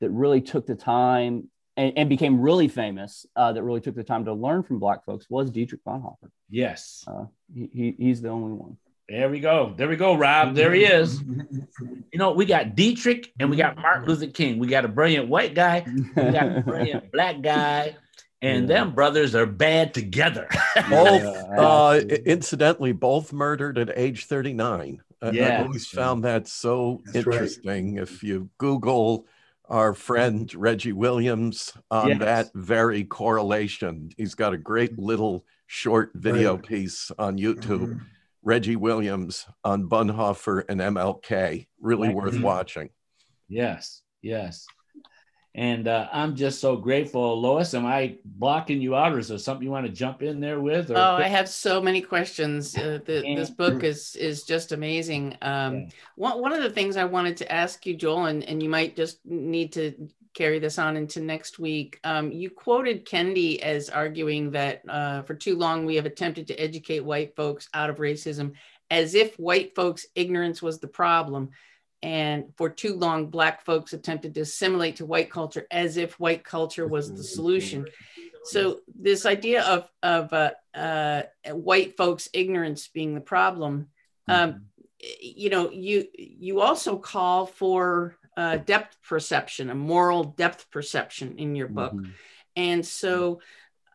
that really took the time and, and became really famous uh, that really took the time to learn from black folks was Dietrich Bonhoeffer. Yes. Uh, he, he's the only one. There we go. There we go, Rob. There he is. You know, we got Dietrich and we got Martin Luther King. We got a brilliant white guy, we got a brilliant black guy, and yeah. them brothers are bad together. both, uh, incidentally, both murdered at age 39. Yeah. I always found that so That's interesting. Right. If you Google our friend Reggie Williams on yes. that very correlation. He's got a great little short video right. piece on YouTube. Mm-hmm. Reggie Williams on Bonhoeffer and MLK. Really right. worth watching. Yes, yes. And uh, I'm just so grateful. Lois, am I blocking you out or is there something you want to jump in there with? Or... Oh, I have so many questions. Uh, the, this book is is just amazing. Um, yeah. one, one of the things I wanted to ask you, Joel, and, and you might just need to carry this on into next week. Um, you quoted Kendi as arguing that uh, for too long we have attempted to educate white folks out of racism as if white folks' ignorance was the problem and for too long black folks attempted to assimilate to white culture as if white culture was the solution. So this idea of of uh, uh, white folks ignorance being the problem um, you know you you also call for uh, depth perception a moral depth perception in your book. Mm-hmm. and so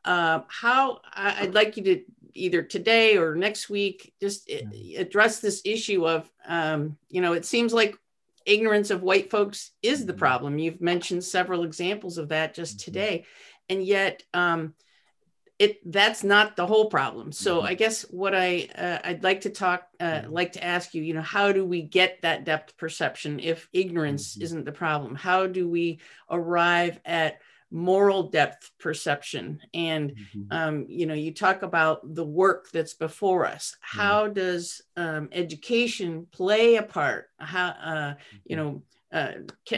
uh, how i'd like you to either today or next week just address this issue of um, you know it seems like ignorance of white folks is the mm-hmm. problem you've mentioned several examples of that just mm-hmm. today and yet um, it that's not the whole problem so mm-hmm. i guess what i uh, i'd like to talk uh, like to ask you you know how do we get that depth perception if ignorance isn't the problem how do we arrive at moral depth perception and mm-hmm. um, you know you talk about the work that's before us how mm-hmm. does um, education play a part how uh, you mm-hmm. know uh,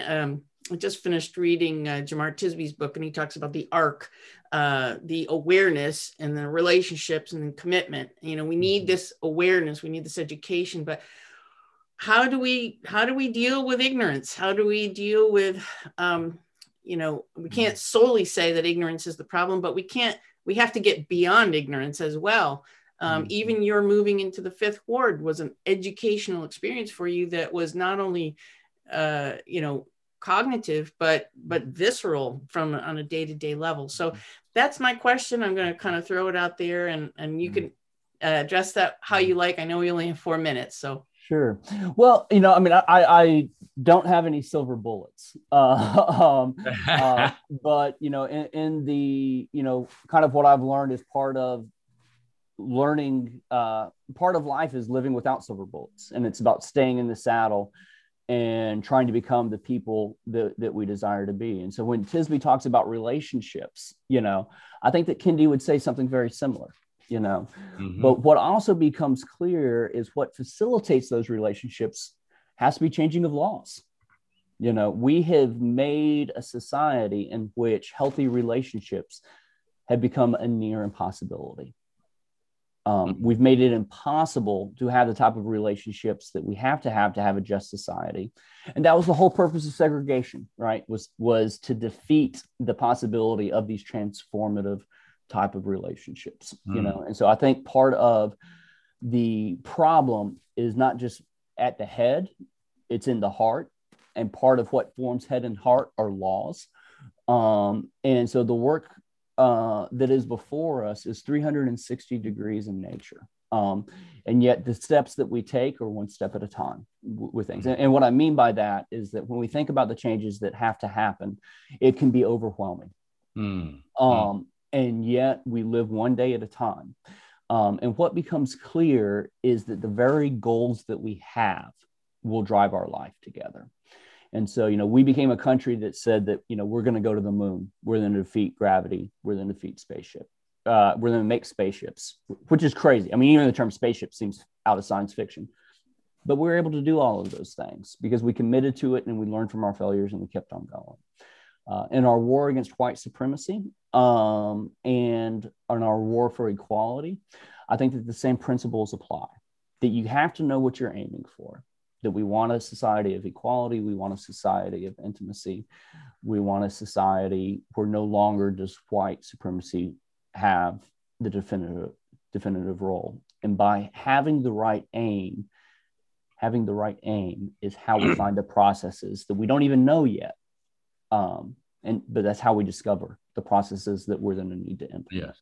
um, I just finished reading uh, Jemar Tisby's book, and he talks about the arc, uh, the awareness, and the relationships and the commitment. You know, we need mm-hmm. this awareness, we need this education, but how do we how do we deal with ignorance? How do we deal with um, you know we mm-hmm. can't solely say that ignorance is the problem but we can't we have to get beyond ignorance as well. Um, mm-hmm. even your moving into the fifth ward was an educational experience for you that was not only uh, you know cognitive but but visceral from on a day-to-day level. So mm-hmm. that's my question. I'm going to kind of throw it out there and and you can uh, address that how you like. I know we only have four minutes so Sure. Well, you know, I mean, I, I don't have any silver bullets, uh, um, uh, but you know, in, in, the you know, kind of what I've learned is part of learning. Uh, part of life is living without silver bullets, and it's about staying in the saddle. and trying to become the people that, that we desire to be. And so when Tisby talks about relationships, you know, I think that Kendi would say something very similar, you know. Mm-hmm. But what also becomes clear is what facilitates those relationships has to be changing of laws. You know, we have made a society in which healthy relationships have become a near impossibility. Um, we've made it impossible to have the type of relationships that we have to have to have a just society, and that was the whole purpose of segregation, right? Was was to defeat the possibility of these transformative type of relationships, mm. you know. And so I think part of the problem is not just at the head; it's in the heart, and part of what forms head and heart are laws. Um, and so the work uh, that is before us is 360 degrees in nature. Um, and yet the steps that we take are one step at a time w- with things. And, and, what I mean by that is that when we think about the changes that have to happen, it can be overwhelming. Mm. Um, and yet we live one day at a time. Um, and what becomes clear is that the very goals that we have will drive our life together. And so, you know, we became a country that said that, you know, we're going to go to the moon. We're going to defeat gravity. We're going to defeat spaceship. Uh, we're going to make spaceships, which is crazy. I mean, even the term spaceship seems out of science fiction. But we were able to do all of those things because we committed to it and we learned from our failures and we kept on going. Uh, in our war against white supremacy um, and in our war for equality, I think that the same principles apply. That you have to know what you're aiming for that we want a society of equality, we want a society of intimacy, we want a society where no longer does white supremacy have the definitive definitive role. And by having the right aim, having the right aim is how we find the processes that we don't even know yet. Um, and but that's how we discover the processes that we're going to need to implement. Yes.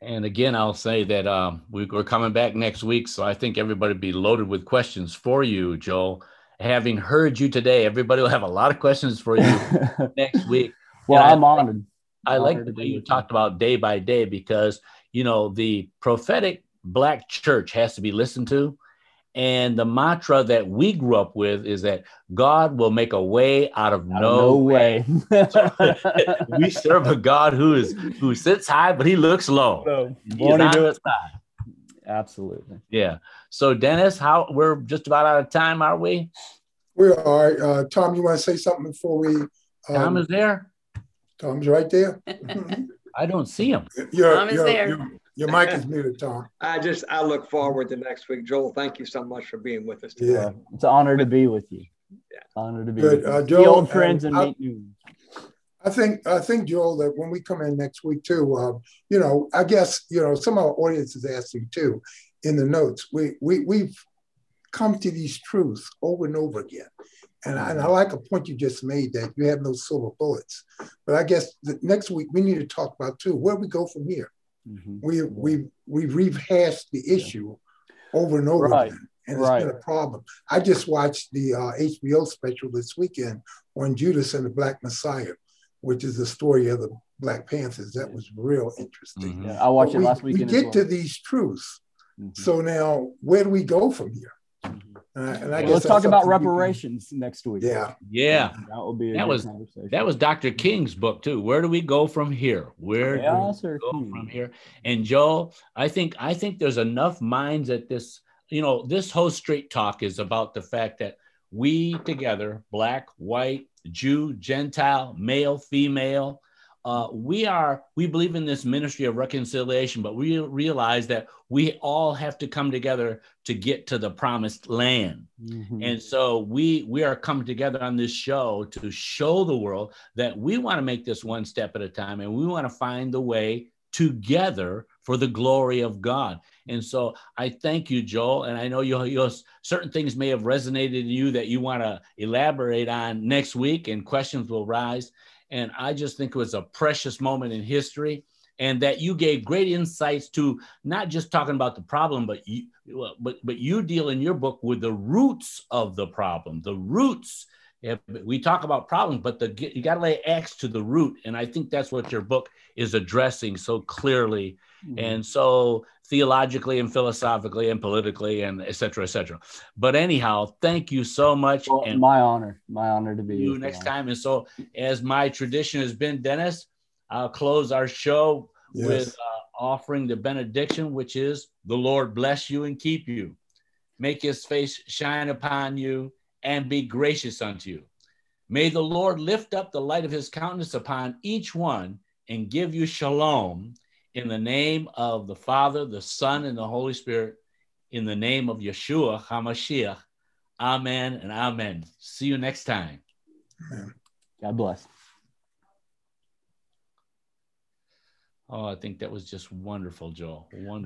And again, I'll say that um, we, are coming back next week, so I think everybody will be loaded with questions for you, Joel. Having heard you today, everybody will have a lot of questions for you next week. Well, I'm honored. I like the way you talked about day by day because you know the prophetic black church has to be listened to and the mantra that we grew up with is that God will make a way out of no, no way. we serve a God who is who sits high, but he looks low. No, won't do it. Absolutely. Yeah. So Dennis, how we're just about out of time, are we? We are. Uh, Tom, you want to say something before we? Um, Tom is there. Tom's right there. I don't see him. You're, Tom is you're, there. You're, your mic is muted, Tom. I just I look forward to next week. Joel, thank you so much for being with us today. Yeah, it's an honor to be with you. Yeah. Honor to be Good. with you. Uh, Joel, the old friends and, and meet new. I think I think Joel that when we come in next week too, uh, you know, I guess you know some of our audience is asking too in the notes. We we we've come to these truths over and over again. And I, and I, like a point you just made that you have no silver bullets. But I guess the next week we need to talk about too where we go from here. Mm-hmm. We we we rehashed the issue over and over right. again, and it's right. been a problem. I just watched the uh, HBO special this weekend on Judas and the Black Messiah, which is the story of the Black Panthers. That was real interesting. Mm-hmm. Yeah, I watched but it last weekend. We get well. to these truths. Mm-hmm. So now, where do we go from here? And I well, let's talk about reparations can, next week. Yeah, yeah, that will be that was that was Dr. King's book too. Where do we go from here? Where yeah, do we go from here? And Joe, I think I think there's enough minds at this. You know, this whole straight talk is about the fact that we together, black, white, Jew, Gentile, male, female, uh, we are we believe in this ministry of reconciliation but we realize that we all have to come together to get to the promised land. Mm-hmm. and so we we are coming together on this show to show the world that we want to make this one step at a time and we want to find the way together for the glory of god. And so i thank you joel and i know you you certain things may have resonated in you that you want to elaborate on next week and questions will rise and I just think it was a precious moment in history and that you gave great insights to not just talking about the problem, but you, but, but you deal in your book with the roots of the problem, the roots we talk about problems, but the, you got to lay axe to the root. And I think that's what your book is addressing so clearly mm-hmm. and so theologically and philosophically and politically and et cetera, et cetera. But anyhow, thank you so much. Well, and my honor, my honor to be you next time. And so, as my tradition has been, Dennis, I'll close our show yes. with uh, offering the benediction, which is the Lord bless you and keep you, make his face shine upon you and be gracious unto you. May the Lord lift up the light of his countenance upon each one and give you shalom in the name of the Father, the Son, and the Holy Spirit, in the name of Yeshua HaMashiach. Amen and amen. See you next time. Amen. God bless. Oh, I think that was just wonderful, Joel. Wonderful.